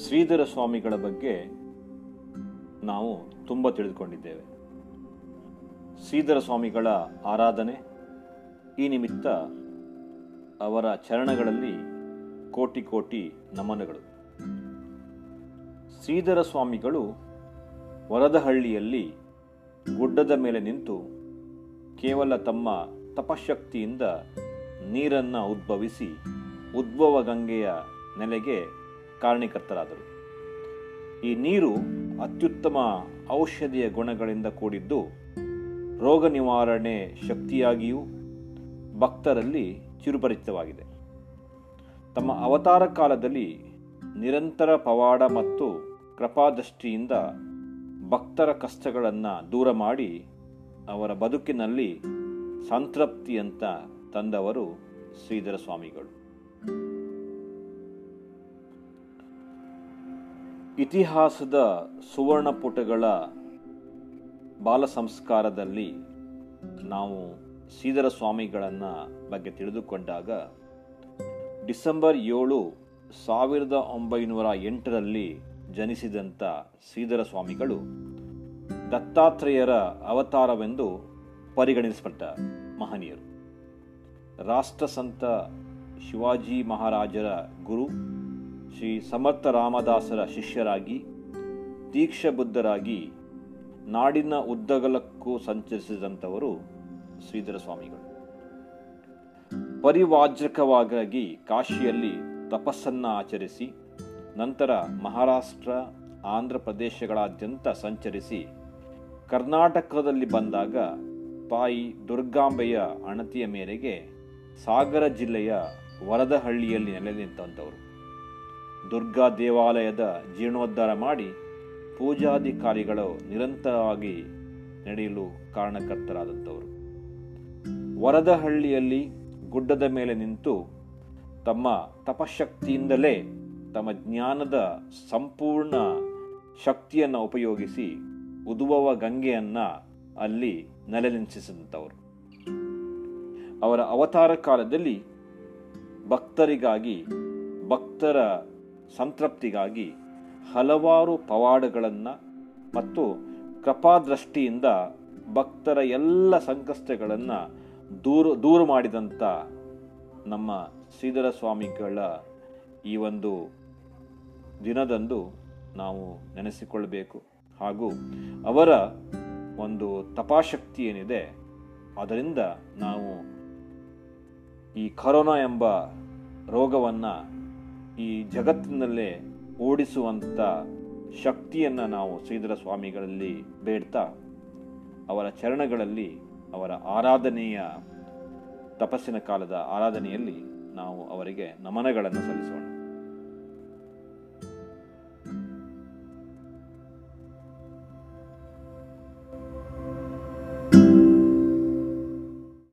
ಶ್ರೀಧರ ಸ್ವಾಮಿಗಳ ಬಗ್ಗೆ ನಾವು ತುಂಬ ತಿಳಿದುಕೊಂಡಿದ್ದೇವೆ. ಶ್ರೀಧರ ಸ್ವಾಮಿಗಳ ಆರಾಧನೆ ಈ ನಿಮಿತ್ತ ಅವರ ಚರಣಗಳಲ್ಲಿ ಕೋಟಿ ಕೋಟಿ ನಮನಗಳು. ಶ್ರೀಧರ ಸ್ವಾಮಿಗಳು ವರದಹಳ್ಳಿಯಲ್ಲಿ ಗುಡ್ಡದ ಮೇಲೆ ನಿಂತು ಕೇವಲ ತಮ್ಮ ತಪಶಕ್ತಿಯಿಂದ ನೀರನ್ನು ಉದ್ಭವಿಸಿ ಉದ್ಭವ ಗಂಗೆಯ ನೆಲೆಗೆ ಕಾರಣೀಕರ್ತರಾದರು. ಈ ನೀರು ಅತ್ಯುತ್ತಮ ಔಷಧಿಯ ಗುಣಗಳಿಂದ ಕೂಡಿದ್ದು ರೋಗ ನಿವಾರಣೆ ಶಕ್ತಿಯಾಗಿಯೂ ಭಕ್ತರಲ್ಲಿ ಚಿರುಪರಿಚಿತವಾಗಿದೆ ತಮ್ಮ ಅವತಾರ ಕಾಲದಲ್ಲಿ ನಿರಂತರ ಪವಾಡ ಮತ್ತು ಕೃಪಾದೃಷ್ಟಿಯಿಂದ ಭಕ್ತರ ಕಷ್ಟಗಳನ್ನು ದೂರ ಮಾಡಿ ಅವರ ಬದುಕಿನಲ್ಲಿ ಸಂತೃಪ್ತಿಯಂತ ತಂದವರು ಶ್ರೀಧರ ಸ್ವಾಮಿಗಳು ಇತಿಹಾಸದ ಸುವರ್ಣ ಪುಟಗಳ ಬಾಲ ಸಂಸ್ಕಾರದಲ್ಲಿ ನಾವು ಸೀದರ ಸ್ವಾಮಿಗಳನ್ನು ಬಗ್ಗೆ ತಿಳಿದುಕೊಂಡಾಗ, ಡಿಸೆಂಬರ್ ಏಳು ಸಾವಿರದ ಒಂಬೈನೂರ ಎಂಟರಲ್ಲಿ ಜನಿಸಿದಂಥ ಶ್ರೀಧರ ಸ್ವಾಮಿಗಳು ದತ್ತಾತ್ರೇಯರ ಅವತಾರವೆಂದು ಪರಿಗಣಿಸಲ್ಪಟ್ಟ ಮಹನೀಯರು. ರಾಷ್ಟ್ರಸಂತ ಶಿವಾಜಿ ಮಹಾರಾಜರ ಗುರು ಶ್ರೀ ಸಮರ್ಥ ರಾಮದಾಸರ ಶಿಷ್ಯರಾಗಿ, ದೀಕ್ಷಾಬುದ್ಧರಾಗಿ ನಾಡಿನ ಉದ್ದಗಲಕ್ಕೂ ಸಂಚರಿಸಿದಂಥವರು ಶ್ರೀಧರ ಸ್ವಾಮಿಗಳು. ಪರಿವಾಜ್ರಕವಾಗಿ ಕಾಶಿಯಲ್ಲಿ ತಪಸ್ಸನ್ನು ಆಚರಿಸಿ, ನಂತರ ಮಹಾರಾಷ್ಟ್ರ, ಆಂಧ್ರ ಪ್ರದೇಶಗಳಾದ್ಯಂತ ಸಂಚರಿಸಿ, ಕರ್ನಾಟಕದಲ್ಲಿ ಬಂದಾಗ ತಾಯಿ ದುರ್ಗಾಂಬೆಯ ಅಣತಿಯ ಮೇರೆಗೆ ಸಾಗರ ಜಿಲ್ಲೆಯ ವರದಹಳ್ಳಿಯಲ್ಲಿ ನೆಲೆ ನಿಂತಂಥವರು ದುರ್ಗಾ ದೇವಾಲಯದ ಜೀರ್ಣೋದ್ಧಾರ ಮಾಡಿ ಪೂಜಾದಿ ಕಾರ್ಯಗಳು ನಿರಂತರವಾಗಿ ನಡೆಯಲು ಕಾರಣಕರ್ತರಾದಂಥವರು. ವರದಹಳ್ಳಿಯಲ್ಲಿ ಗುಡ್ಡದ ಮೇಲೆ ನಿಂತು ತಮ್ಮ ತಪಶಕ್ತಿಯಿಂದಲೇ ತಮ್ಮ ಜ್ಞಾನದ ಸಂಪೂರ್ಣ ಶಕ್ತಿಯನ್ನು ಉಪಯೋಗಿಸಿ ಉದುವವ ಗಂಗೆಯನ್ನು ಅಲ್ಲಿ ನೆಲೆ ನಿಲ್ಲಿಸಿದಂಥವರು ಅವರ ಅವತಾರ ಕಾಲದಲ್ಲಿ ಭಕ್ತರಿಗಾಗಿ ಭಕ್ತರ ಸಂತೃಪ್ತಿಗಾಗಿ ಹಲವಾರು ಪವಾಡಗಳನ್ನು ಮತ್ತು ಕೃಪಾದೃಷ್ಟಿಯಿಂದ ಭಕ್ತರ ಎಲ್ಲ ಸಂಕಷ್ಟಗಳನ್ನು ದೂರ ದೂರ ಮಾಡಿದಂಥ ನಮ್ಮ ಶ್ರೀಧರ ಸ್ವಾಮಿಗಳ ಈ ಒಂದು ದಿನದಂದು ನಾವು ನೆನೆಸಿಕೊಳ್ಳಬೇಕು. ಹಾಗೂ ಅವರ ಒಂದು ತಪಾಶಕ್ತಿ ಏನಿದೆ, ಅದರಿಂದ ನಾವು ಈ ಕರೋನಾ ಎಂಬ ರೋಗವನ್ನು ಈ ಜಗತ್ತಿನಲ್ಲೇ ಓಡಿಸುವಂಥ ಶಕ್ತಿಯನ್ನು ನಾವು ಶ್ರೀಧರ ಸ್ವಾಮಿಗಳಲ್ಲಿ ಬೇಡ್ತಾ, ಅವರ ಚರಣಗಳಲ್ಲಿ, ಅವರ ಆರಾಧನೆಯ ತಪಸ್ಸಿನ ಕಾಲದ ಆರಾಧನೆಯಲ್ಲಿ ನಾವು ಅವರಿಗೆ ನಮನಗಳನ್ನು ಸಲ್ಲಿಸೋಣ.